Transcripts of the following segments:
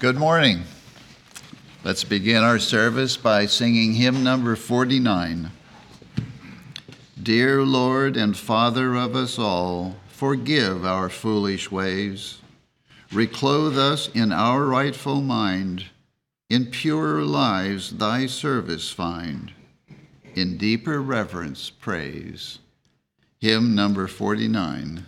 Good morning. Let's begin our service by singing hymn number 49. Dear Lord and Father of us all, forgive our foolish ways. Reclothe us in our rightful mind. In purer lives thy service find. In deeper reverence praise. Hymn number 49.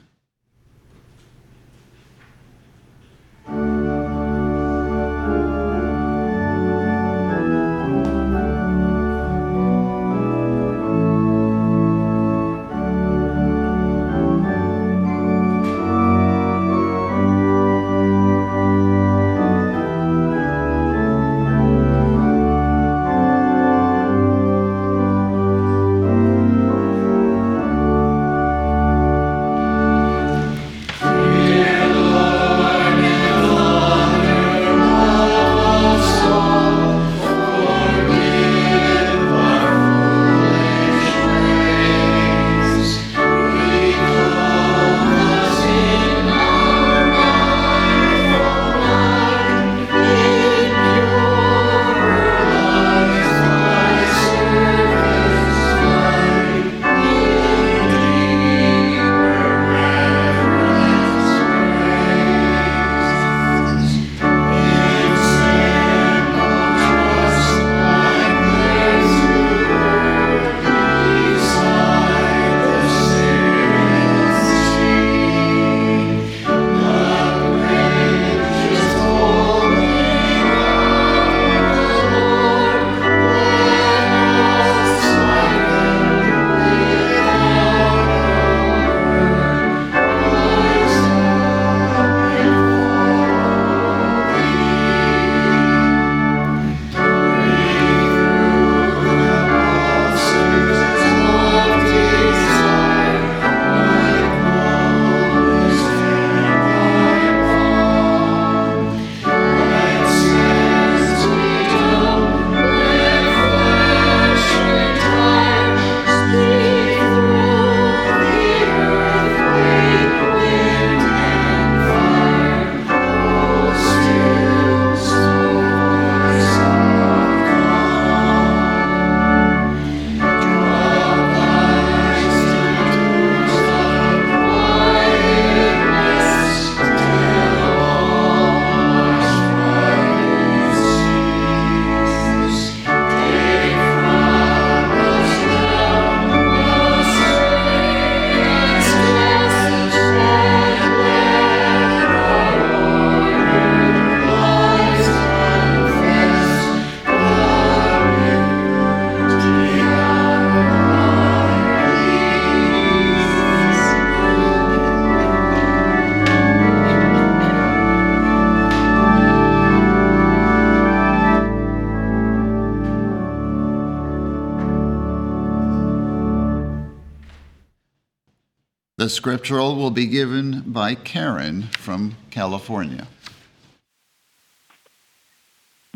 Scriptural will be given by Karen from California.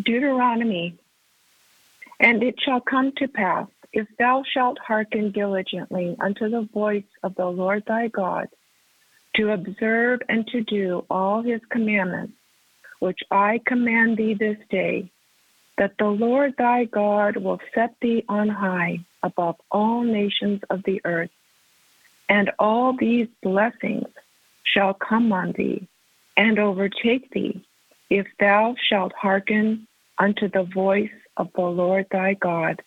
Deuteronomy. And it shall come to pass, if thou shalt hearken diligently unto the voice of the Lord thy God, to observe and to do all his commandments, which I command thee this day, that the Lord thy God will set thee on high above all nations of the earth and all these blessings shall come on thee and overtake thee if thou shalt hearken unto the voice of the Lord thy God.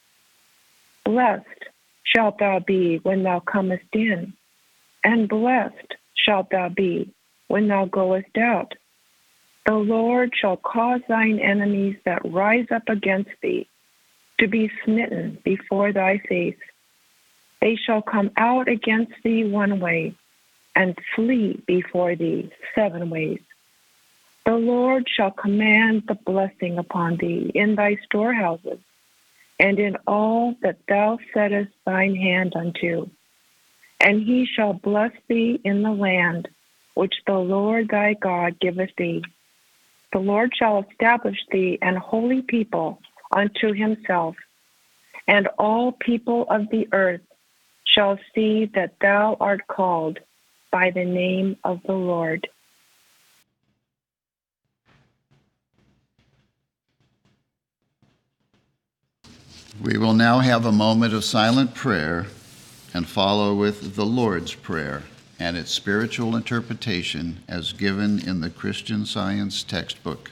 Blessed shalt thou be when thou comest in, and blessed shalt thou be when thou goest out. The Lord shall cause thine enemies that rise up against thee to be smitten before thy face. They shall come out against thee one way, and flee before thee seven ways. The Lord shall command the blessing upon thee in thy storehouses, and in all that thou settest thine hand unto. And he shall bless thee in the land which the Lord thy God giveth thee. The Lord shall establish thee an holy people unto himself, and all people of the earth shall see that thou art called by the name of the Lord. We will now have a moment of silent prayer and follow with the Lord's Prayer and its spiritual interpretation as given in the Christian Science textbook.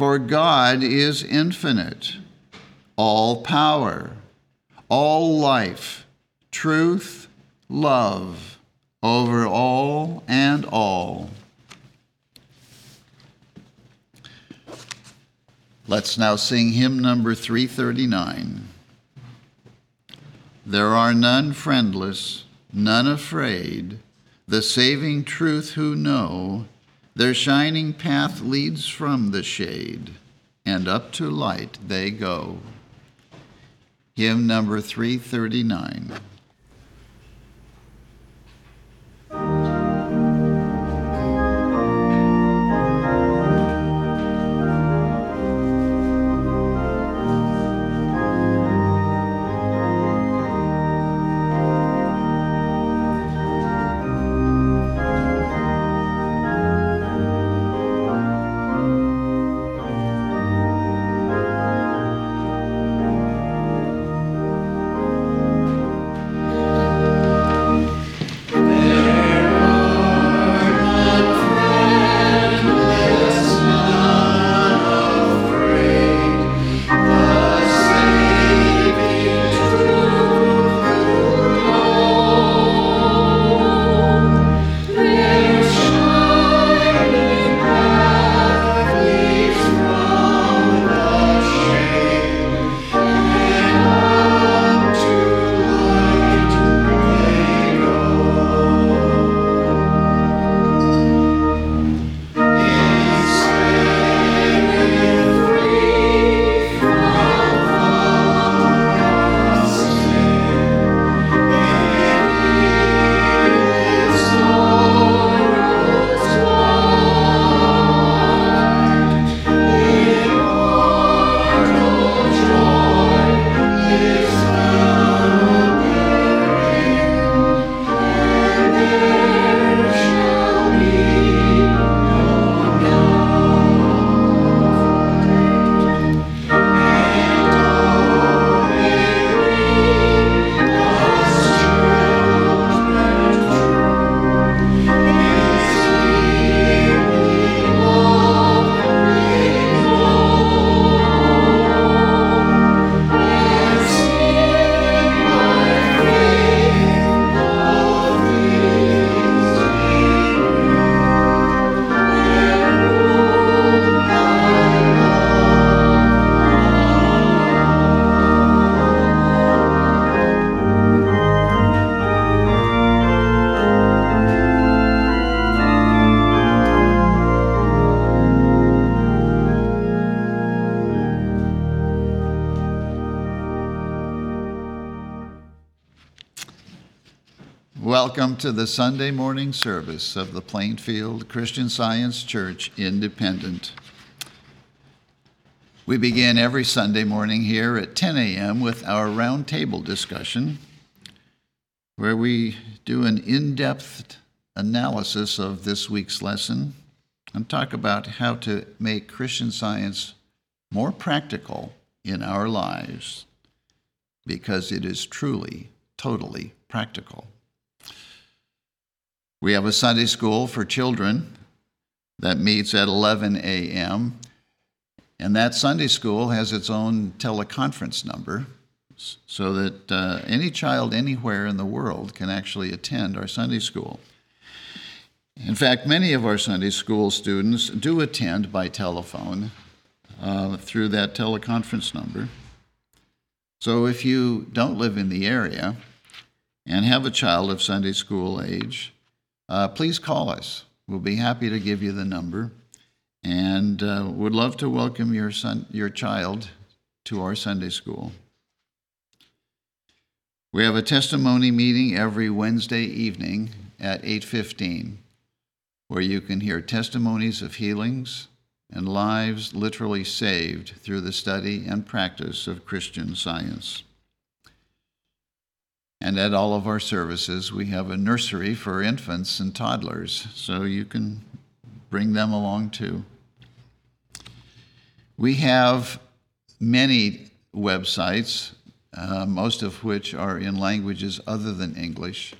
For God is infinite, all power, all life, truth, love, over all and all. Let's now sing hymn number 339. There are none friendless, none afraid, the saving truth who know their shining path leads from the shade, and up to light they go. Hymn number 339. To the Sunday morning service of the Plainfield Christian Science Church Independent. We begin every Sunday morning here at 10 a.m. with our roundtable discussion, where we do an in depth analysis of this week's lesson and talk about how to make Christian science more practical in our lives because it is truly, totally practical. We have a Sunday school for children that meets at 11 a.m. And that Sunday school has its own teleconference number so that uh, any child anywhere in the world can actually attend our Sunday school. In fact, many of our Sunday school students do attend by telephone uh, through that teleconference number. So if you don't live in the area and have a child of Sunday school age, uh, please call us. We'll be happy to give you the number and uh, would love to welcome your, son, your child to our Sunday school. We have a testimony meeting every Wednesday evening at 8:15 where you can hear testimonies of healings and lives literally saved through the study and practice of Christian science. And at all of our services, we have a nursery for infants and toddlers, so you can bring them along too. We have many websites, uh, most of which are in languages other than English.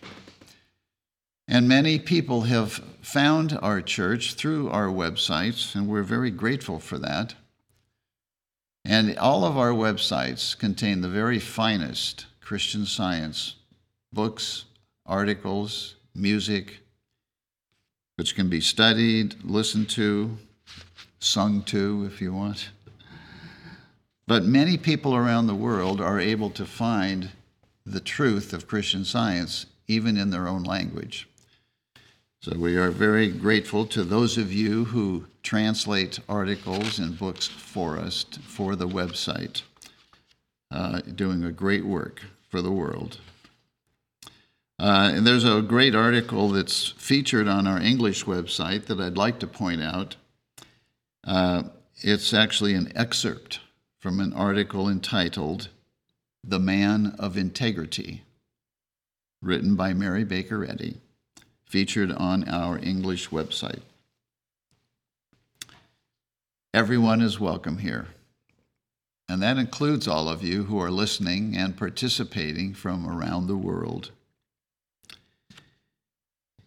And many people have found our church through our websites, and we're very grateful for that. And all of our websites contain the very finest Christian science books, articles, music, which can be studied, listened to, sung to if you want. But many people around the world are able to find the truth of Christian science even in their own language. So we are very grateful to those of you who translate articles and books for us for the website, uh, doing a great work for the world. Uh, and there's a great article that's featured on our English website that I'd like to point out. Uh, it's actually an excerpt from an article entitled The Man of Integrity, written by Mary Baker Eddy, featured on our English website. Everyone is welcome here, and that includes all of you who are listening and participating from around the world.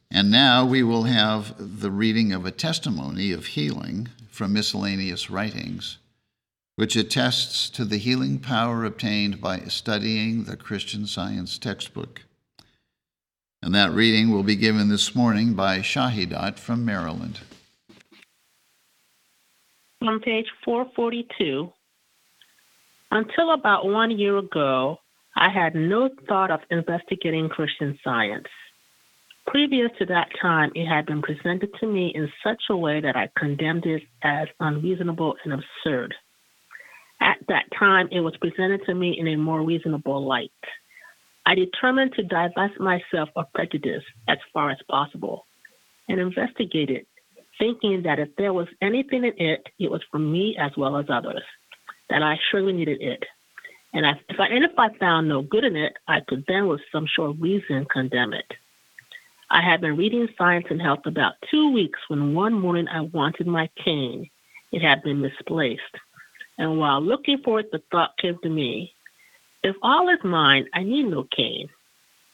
And now we will have the reading of a testimony of healing from miscellaneous writings, which attests to the healing power obtained by studying the Christian Science textbook. And that reading will be given this morning by Shahidat from Maryland. On page 442, until about one year ago, I had no thought of investigating Christian science. Previous to that time, it had been presented to me in such a way that I condemned it as unreasonable and absurd. At that time, it was presented to me in a more reasonable light. I determined to divest myself of prejudice as far as possible and investigate it, thinking that if there was anything in it, it was for me as well as others, that I surely needed it. And if I, and if I found no good in it, I could then, with some short reason, condemn it. I had been reading Science and Health about two weeks when one morning I wanted my cane. It had been misplaced. And while looking for it, the thought came to me if all is mine, I need no cane.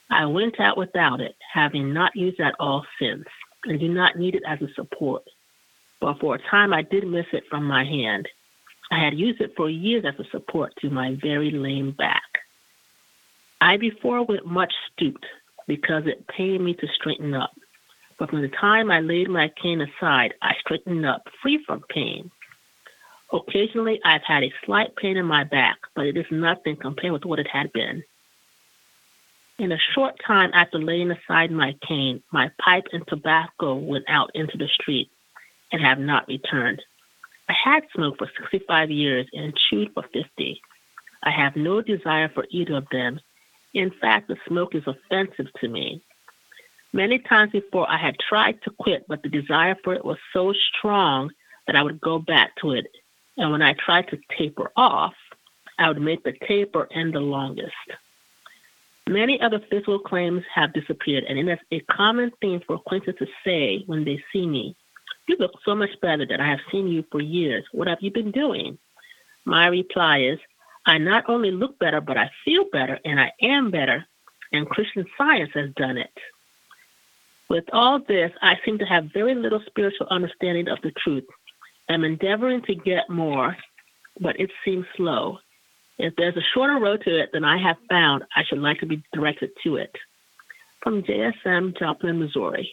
I went out without it, having not used it at all since, and do not need it as a support. But for a time I did miss it from my hand. I had used it for years as a support to my very lame back. I before went much stooped, because it pained me to straighten up. But from the time I laid my cane aside, I straightened up, free from pain. Occasionally, I've had a slight pain in my back, but it is nothing compared with what it had been. In a short time after laying aside my cane, my pipe and tobacco went out into the street and have not returned. I had smoked for 65 years and chewed for 50. I have no desire for either of them in fact, the smoke is offensive to me. Many times before I had tried to quit, but the desire for it was so strong that I would go back to it. And when I tried to taper off, I would make the taper end the longest. Many other physical claims have disappeared, and it is a common thing for acquaintances to say when they see me, You look so much better than I have seen you for years. What have you been doing? My reply is, I not only look better, but I feel better, and I am better, and Christian science has done it. With all this, I seem to have very little spiritual understanding of the truth. I'm endeavoring to get more, but it seems slow. If there's a shorter road to it than I have found, I should like to be directed to it. From JSM, Joplin, Missouri.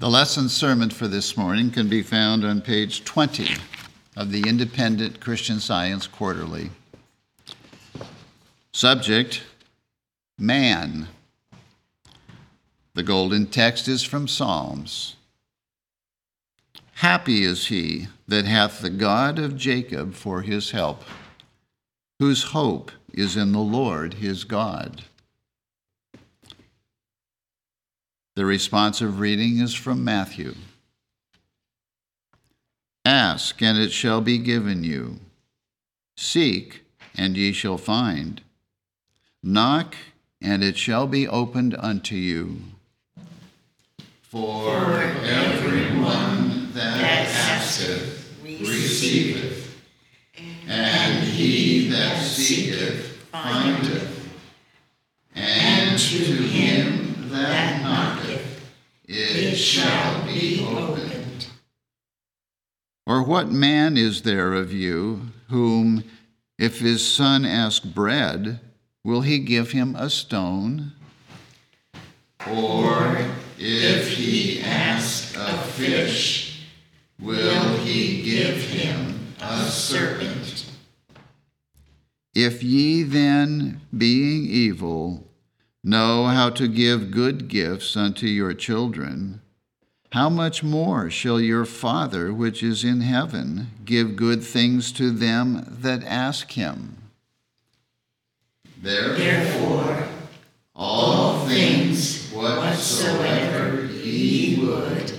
The lesson sermon for this morning can be found on page 20 of the Independent Christian Science Quarterly. Subject Man. The golden text is from Psalms. Happy is he that hath the God of Jacob for his help, whose hope is in the Lord his God. The responsive reading is from Matthew. Ask, and it shall be given you. Seek, and ye shall find. Knock, and it shall be opened unto you. For everyone that asketh receiveth, and he that seeketh findeth, and to him shall be opened. Or what man is there of you whom, if his son ask bread, will he give him a stone? Or if he ask a fish, will he give him a serpent? If ye then, being evil, know how to give good gifts unto your children, how much more shall your Father which is in heaven give good things to them that ask him? Therefore, all things whatsoever ye would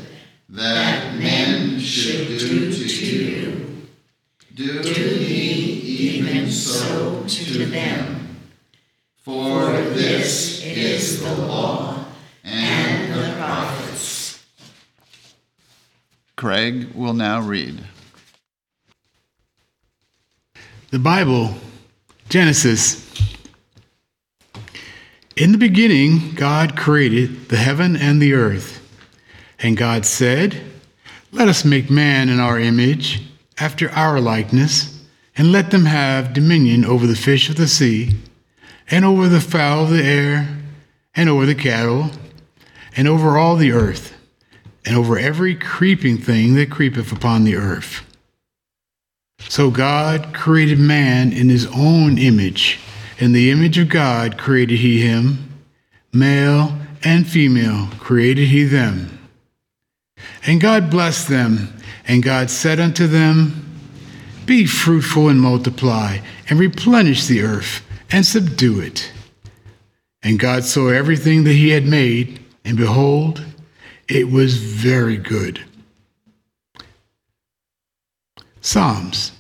that men should do to you, do ye even so to them. For this is the law and the prophets. Craig will now read. The Bible, Genesis. In the beginning, God created the heaven and the earth. And God said, Let us make man in our image, after our likeness, and let them have dominion over the fish of the sea, and over the fowl of the air, and over the cattle, and over all the earth, and over every creeping thing that creepeth upon the earth. So God created man in his own image. In the image of God created he him, male and female created he them. And God blessed them, and God said unto them, Be fruitful and multiply, and replenish the earth, and subdue it. And God saw everything that he had made, and behold, it was very good. Psalms.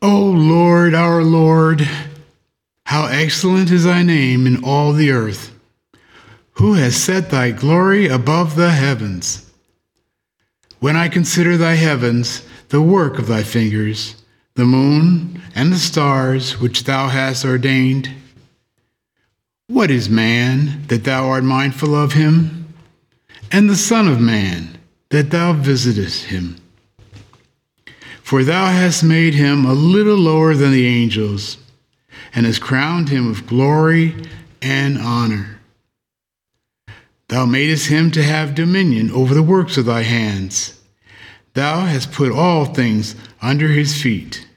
O Lord, our Lord, how excellent is thy name in all the earth. Who has set thy glory above the heavens? When I consider thy heavens, the work of thy fingers, the moon and the stars which thou hast ordained, what is man that thou art mindful of him? And the Son of Man that thou visitest him? For thou hast made him a little lower than the angels, and hast crowned him with glory and honor. Thou madest him to have dominion over the works of thy hands. Thou hast put all things under his feet.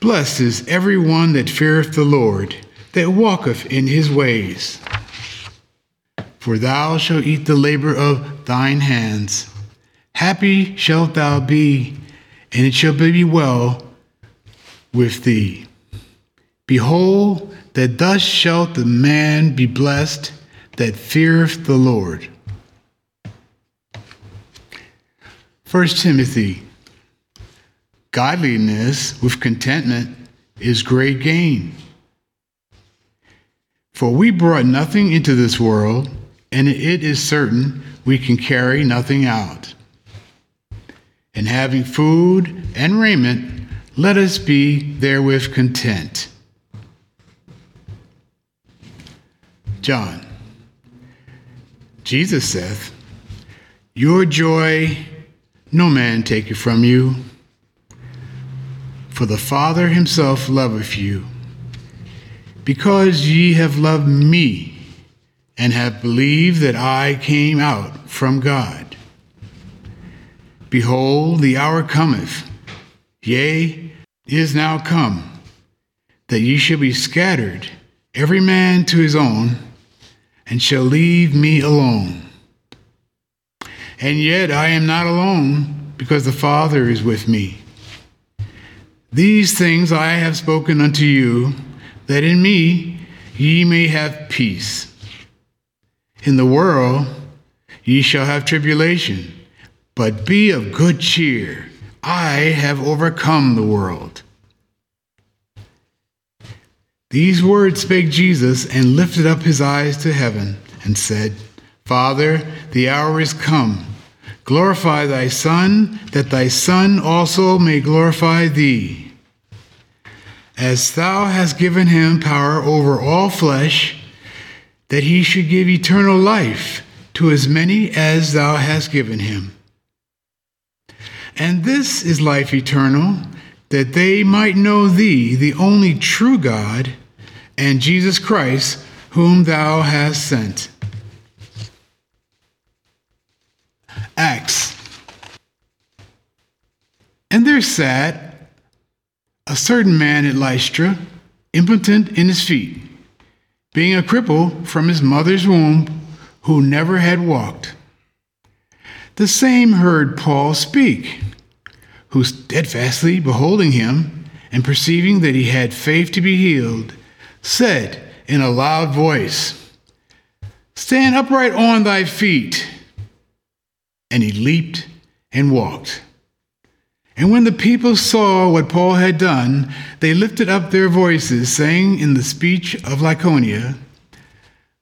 Blessed is every one that feareth the Lord, that walketh in his ways. For thou shalt eat the labor of thine hands. Happy shalt thou be, and it shall be well with thee. Behold, that thus shalt the man be blessed that feareth the Lord. 1 Timothy Godliness with contentment is great gain. For we brought nothing into this world, and it is certain we can carry nothing out. And having food and raiment, let us be therewith content. John. Jesus saith, Your joy no man take taketh from you, for the Father himself loveth you, because ye have loved me, and have believed that I came out from God. Behold, the hour cometh, yea, is now come, that ye shall be scattered, every man to his own and shall leave me alone. And yet I am not alone, because the Father is with me. These things I have spoken unto you, that in me ye may have peace. In the world ye shall have tribulation, but be of good cheer. I have overcome the world. These words spake Jesus, and lifted up his eyes to heaven, and said, Father, the hour is come. Glorify thy Son, that thy Son also may glorify thee. As thou hast given him power over all flesh, that he should give eternal life to as many as thou hast given him. And this is life eternal, that they might know thee, the only true God and Jesus Christ, whom thou hast sent. Acts. And there sat a certain man at Lystra, impotent in his feet, being a cripple from his mother's womb, who never had walked. The same heard Paul speak, who steadfastly beholding him, and perceiving that he had faith to be healed, said in a loud voice, Stand upright on thy feet. And he leaped and walked. And when the people saw what Paul had done, they lifted up their voices, saying in the speech of Lycaonia,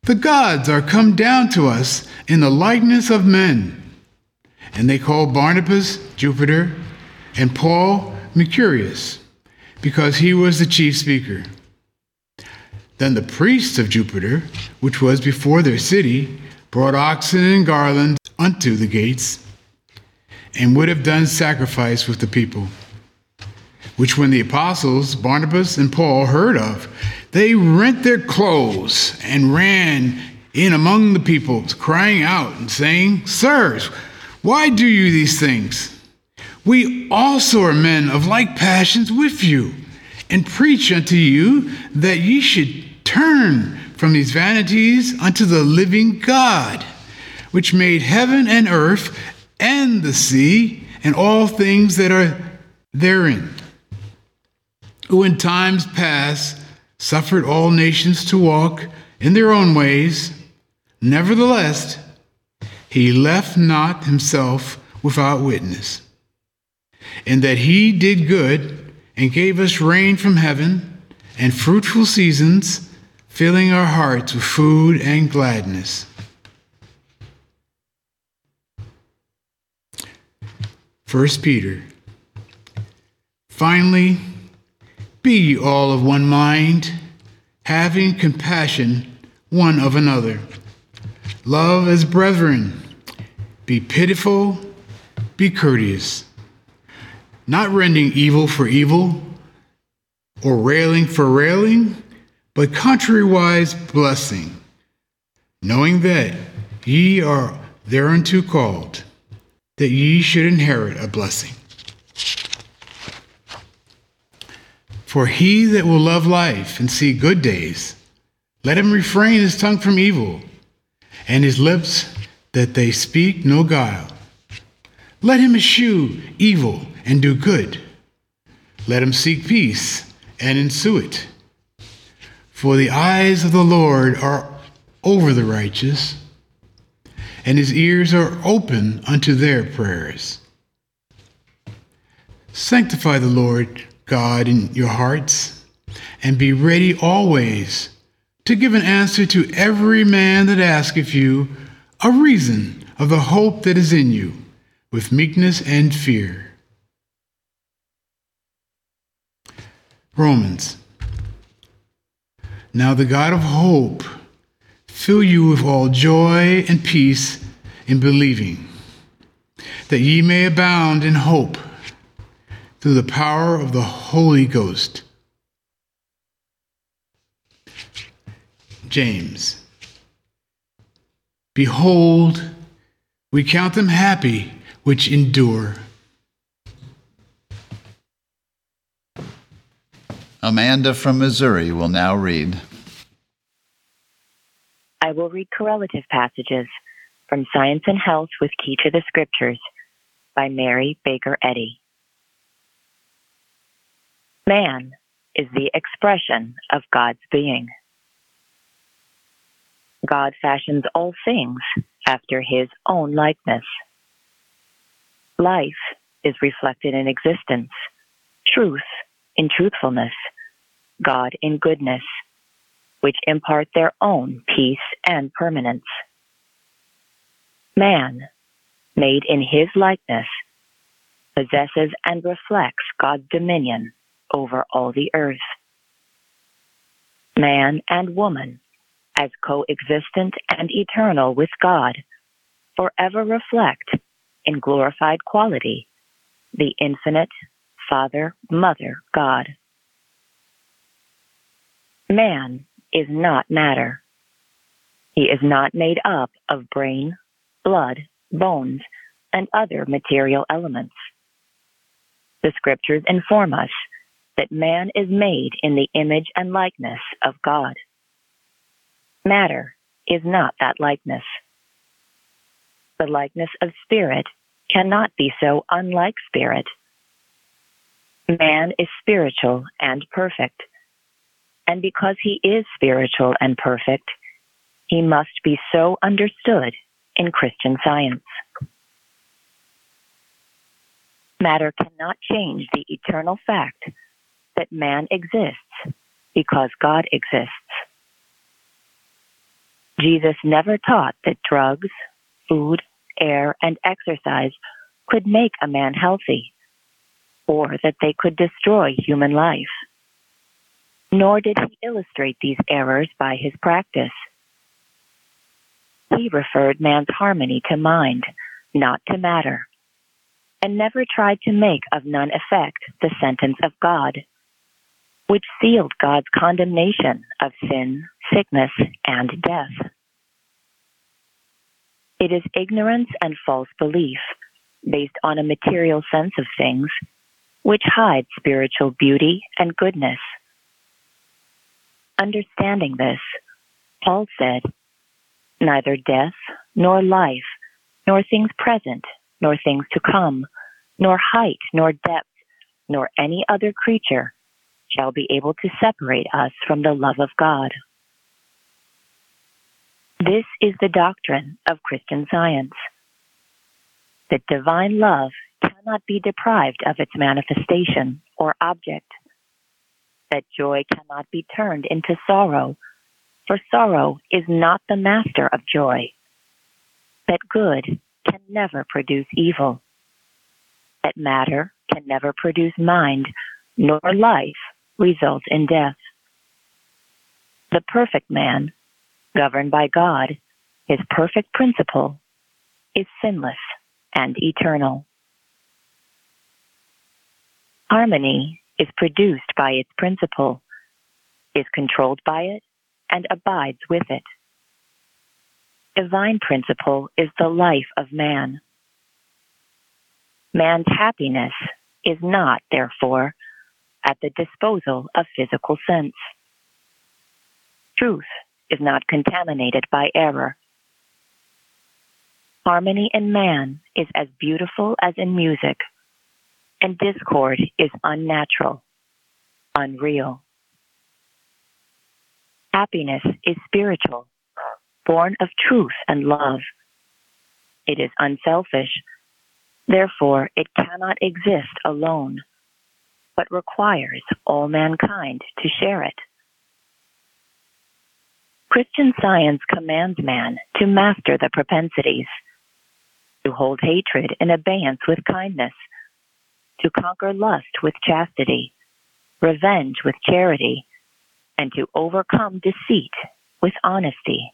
The gods are come down to us in the likeness of men. And they called Barnabas Jupiter and Paul Mercurius, because he was the chief speaker. Then the priests of Jupiter, which was before their city, brought oxen and garlands unto the gates, and would have done sacrifice with the people. Which when the apostles, Barnabas and Paul, heard of, they rent their clothes and ran in among the people, crying out and saying, Sirs, why do you these things? We also are men of like passions with you, and preach unto you that ye should Turn from these vanities unto the living God, which made heaven and earth and the sea and all things that are therein, who in times past suffered all nations to walk in their own ways. Nevertheless, he left not himself without witness, in that he did good and gave us rain from heaven and fruitful seasons filling our hearts with food and gladness. First Peter. Finally, be ye all of one mind, having compassion one of another. Love as brethren. Be pitiful, be courteous, not rending evil for evil, or railing for railing but contrariwise blessing, knowing that ye are thereunto called, that ye should inherit a blessing. For he that will love life and see good days, let him refrain his tongue from evil, and his lips that they speak no guile. Let him eschew evil and do good. Let him seek peace and ensue it. For the eyes of the Lord are over the righteous, and his ears are open unto their prayers. Sanctify the Lord God in your hearts, and be ready always to give an answer to every man that asketh you a reason of the hope that is in you, with meekness and fear. Romans. Now the God of hope fill you with all joy and peace in believing, that ye may abound in hope through the power of the Holy Ghost. James. Behold, we count them happy which endure. Amanda from Missouri will now read. I will read correlative passages from Science and Health with Key to the Scriptures by Mary Baker Eddy. Man is the expression of God's being. God fashions all things after his own likeness. Life is reflected in existence, truth in truthfulness, God in goodness, which impart their own peace and permanence. Man, made in his likeness, possesses and reflects God's dominion over all the earth. Man and woman, as coexistent and eternal with God, forever reflect in glorified quality the infinite Father, Mother, God. Man is not matter. He is not made up of brain, blood, bones, and other material elements. The scriptures inform us that man is made in the image and likeness of God. Matter is not that likeness. The likeness of spirit cannot be so unlike spirit Man is spiritual and perfect. And because he is spiritual and perfect, he must be so understood in Christian science. Matter cannot change the eternal fact that man exists because God exists. Jesus never taught that drugs, food, air, and exercise could make a man healthy or that they could destroy human life. Nor did he illustrate these errors by his practice. He referred man's harmony to mind, not to matter, and never tried to make of none effect the sentence of God, which sealed God's condemnation of sin, sickness, and death. It is ignorance and false belief, based on a material sense of things, which hides spiritual beauty and goodness. Understanding this, Paul said, Neither death, nor life, nor things present, nor things to come, nor height, nor depth, nor any other creature shall be able to separate us from the love of God. This is the doctrine of Christian science that divine love cannot be deprived of its manifestation or object, that joy cannot be turned into sorrow, for sorrow is not the master of joy, that good can never produce evil, that matter can never produce mind, nor life result in death. The perfect man, governed by God, his perfect principle, is sinless and eternal. Harmony is produced by its principle, is controlled by it, and abides with it. Divine principle is the life of man. Man's happiness is not, therefore, at the disposal of physical sense. Truth is not contaminated by error. Harmony in man is as beautiful as in music, and discord is unnatural, unreal. Happiness is spiritual, born of truth and love. It is unselfish, therefore, it cannot exist alone, but requires all mankind to share it. Christian science commands man to master the propensities, to hold hatred in abeyance with kindness, to conquer lust with chastity, revenge with charity, and to overcome deceit with honesty.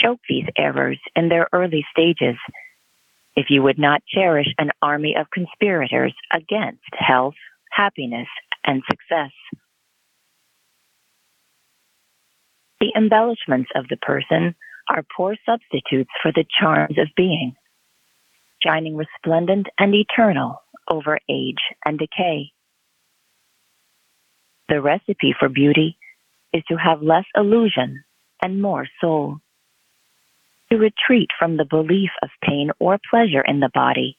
Choke these errors in their early stages if you would not cherish an army of conspirators against health, happiness, and success. The embellishments of the person are poor substitutes for the charms of being, shining resplendent and eternal over age and decay. The recipe for beauty is to have less illusion and more soul. To retreat from the belief of pain or pleasure in the body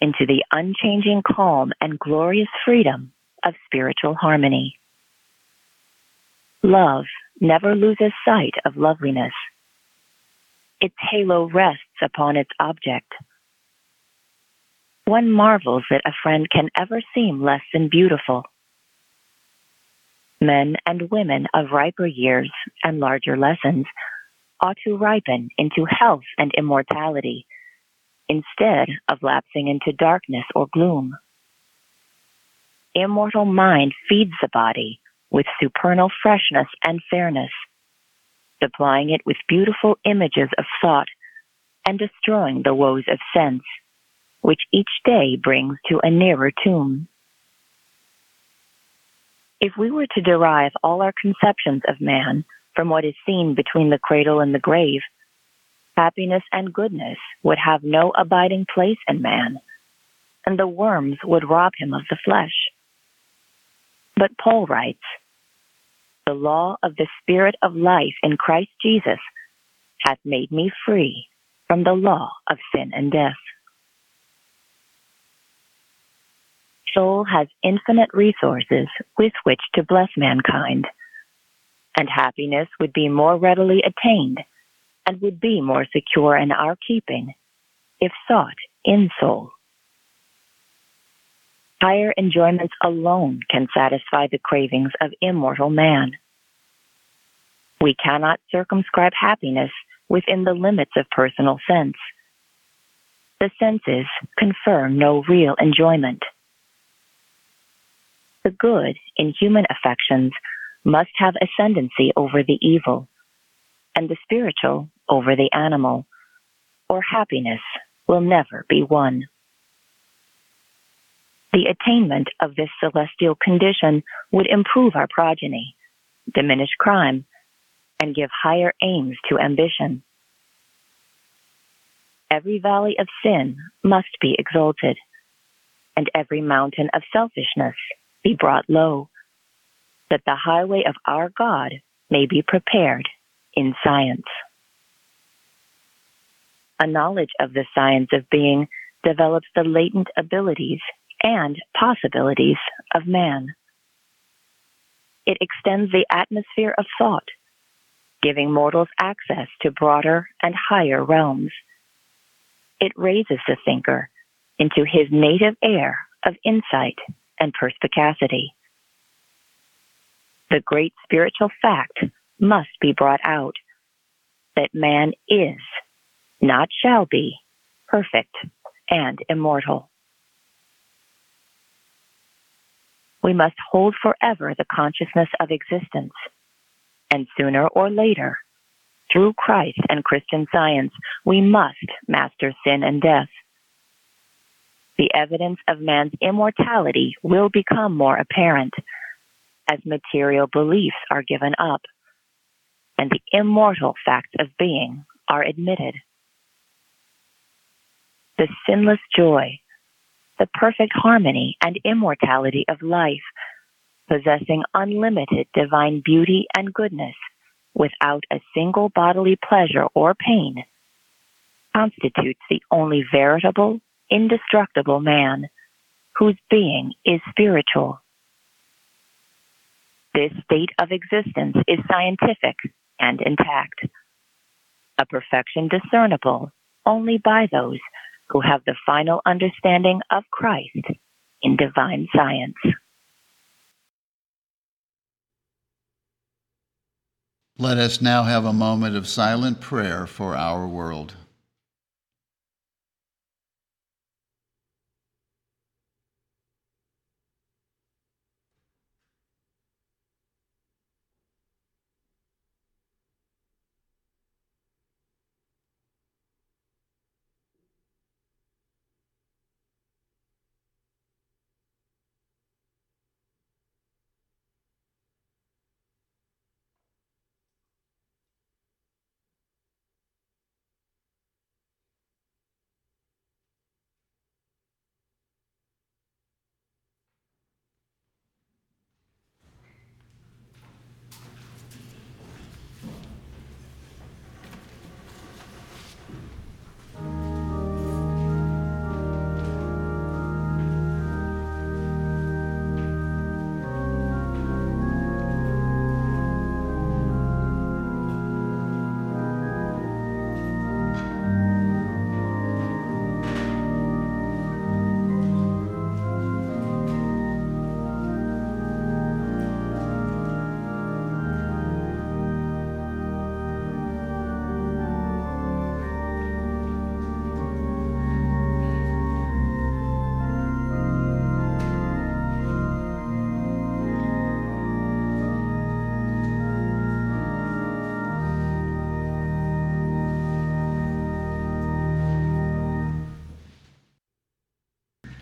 into the unchanging calm and glorious freedom of spiritual harmony. Love never loses sight of loveliness. Its halo rests upon its object. One marvels that a friend can ever seem less than beautiful. Men and women of riper years and larger lessons ought to ripen into health and immortality instead of lapsing into darkness or gloom. Immortal mind feeds the body with supernal freshness and fairness, supplying it with beautiful images of thought and destroying the woes of sense, which each day brings to a nearer tomb. If we were to derive all our conceptions of man from what is seen between the cradle and the grave, happiness and goodness would have no abiding place in man, and the worms would rob him of the flesh. But Paul writes, The law of the Spirit of life in Christ Jesus hath made me free from the law of sin and death. Soul has infinite resources with which to bless mankind, and happiness would be more readily attained and would be more secure in our keeping if sought in soul. Higher enjoyments alone can satisfy the cravings of immortal man. We cannot circumscribe happiness within the limits of personal sense. The senses confer no real enjoyment. The good in human affections must have ascendancy over the evil, and the spiritual over the animal, or happiness will never be won. The attainment of this celestial condition would improve our progeny, diminish crime, and give higher aims to ambition. Every valley of sin must be exalted, and every mountain of selfishness be brought low, that the highway of our God may be prepared in science. A knowledge of the science of being develops the latent abilities and possibilities of man. It extends the atmosphere of thought, giving mortals access to broader and higher realms. It raises the thinker into his native air of insight and perspicacity. The great spiritual fact must be brought out that man is, not shall be, perfect and immortal. we must hold forever the consciousness of existence. And sooner or later, through Christ and Christian science, we must master sin and death. The evidence of man's immortality will become more apparent as material beliefs are given up and the immortal facts of being are admitted. The sinless joy the perfect harmony and immortality of life, possessing unlimited divine beauty and goodness without a single bodily pleasure or pain, constitutes the only veritable, indestructible man, whose being is spiritual. This state of existence is scientific and intact, a perfection discernible only by those who have the final understanding of Christ in divine science. Let us now have a moment of silent prayer for our world.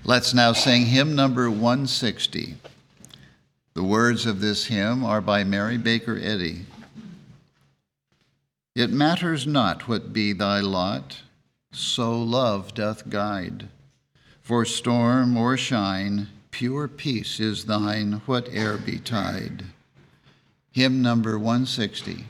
Let's now sing hymn number 160. The words of this hymn are by Mary Baker Eddy. It matters not what be thy lot, so love doth guide. For storm or shine, pure peace is thine, whate'er betide. Hymn number 160.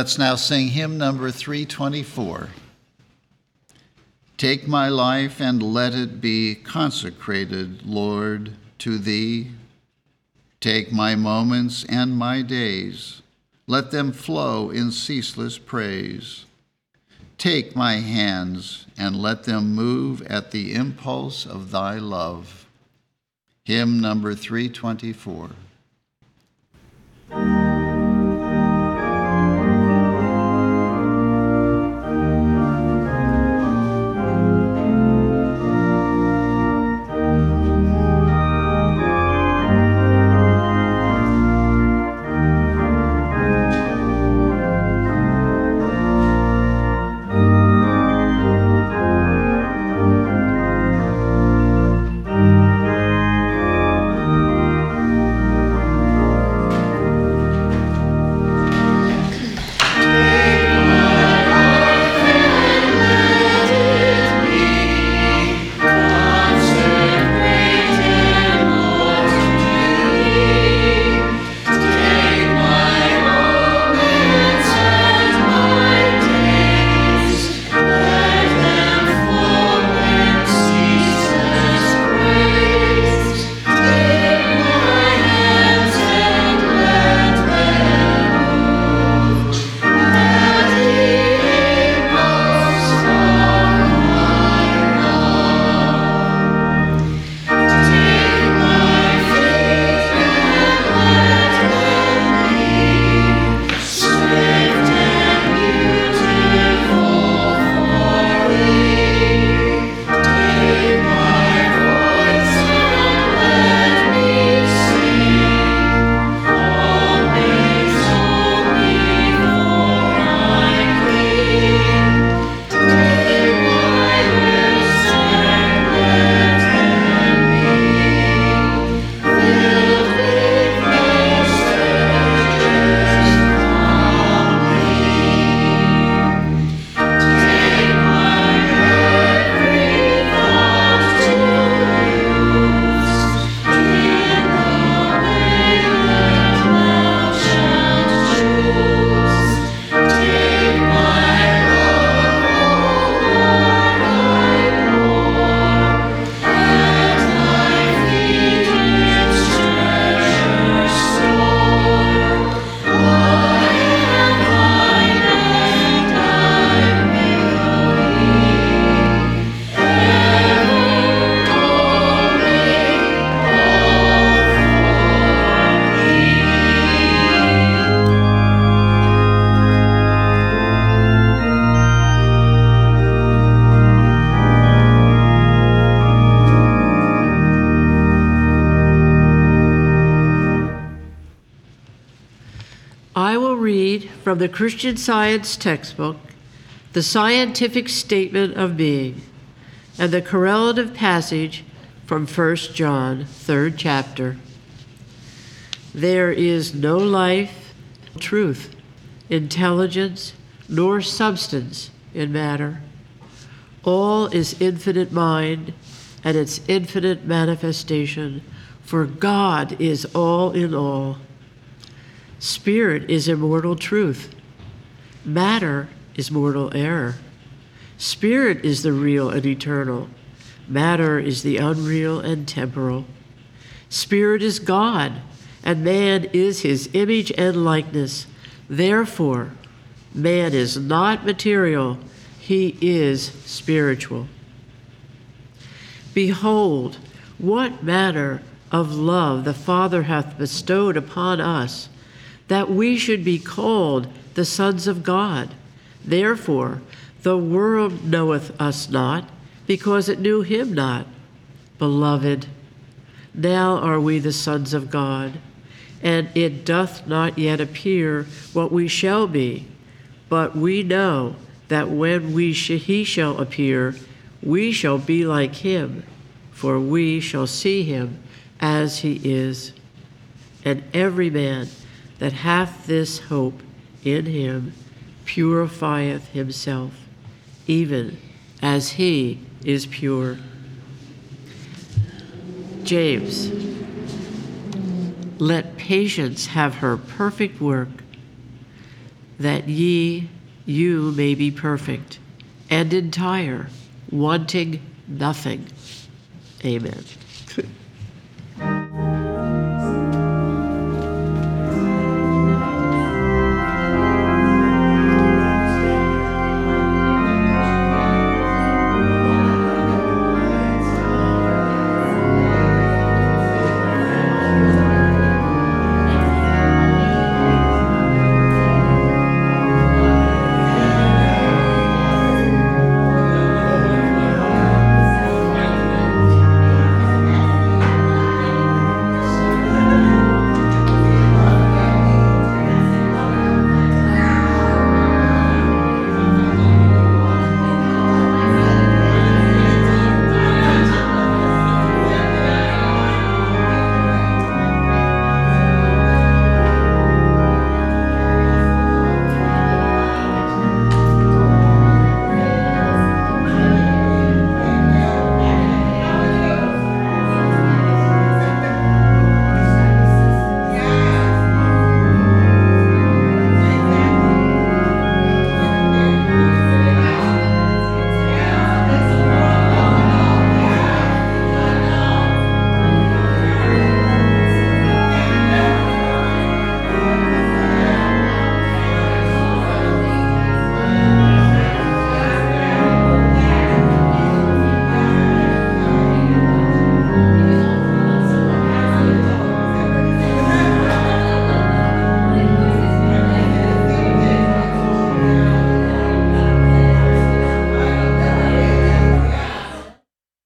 Let's now sing hymn number 324. Take my life and let it be consecrated, Lord, to Thee. Take my moments and my days, let them flow in ceaseless praise. Take my hands and let them move at the impulse of Thy love. Hymn number 324. Christian Science textbook, the scientific statement of being, and the correlative passage from 1 John, 3rd chapter. There is no life, truth, intelligence, nor substance in matter. All is infinite mind and its infinite manifestation, for God is all in all. Spirit is immortal truth. Matter is mortal error. Spirit is the real and eternal. Matter is the unreal and temporal. Spirit is God, and man is his image and likeness. Therefore, man is not material, he is spiritual. Behold, what manner of love the Father hath bestowed upon us that we should be called the sons of God. Therefore, the world knoweth us not, because it knew him not. Beloved, now are we the sons of God, and it doth not yet appear what we shall be, but we know that when we sh- he shall appear, we shall be like him, for we shall see him as he is. And every man that hath this hope in him purifieth himself, even as he is pure. James, let patience have her perfect work, that ye, you may be perfect and entire, wanting nothing. Amen.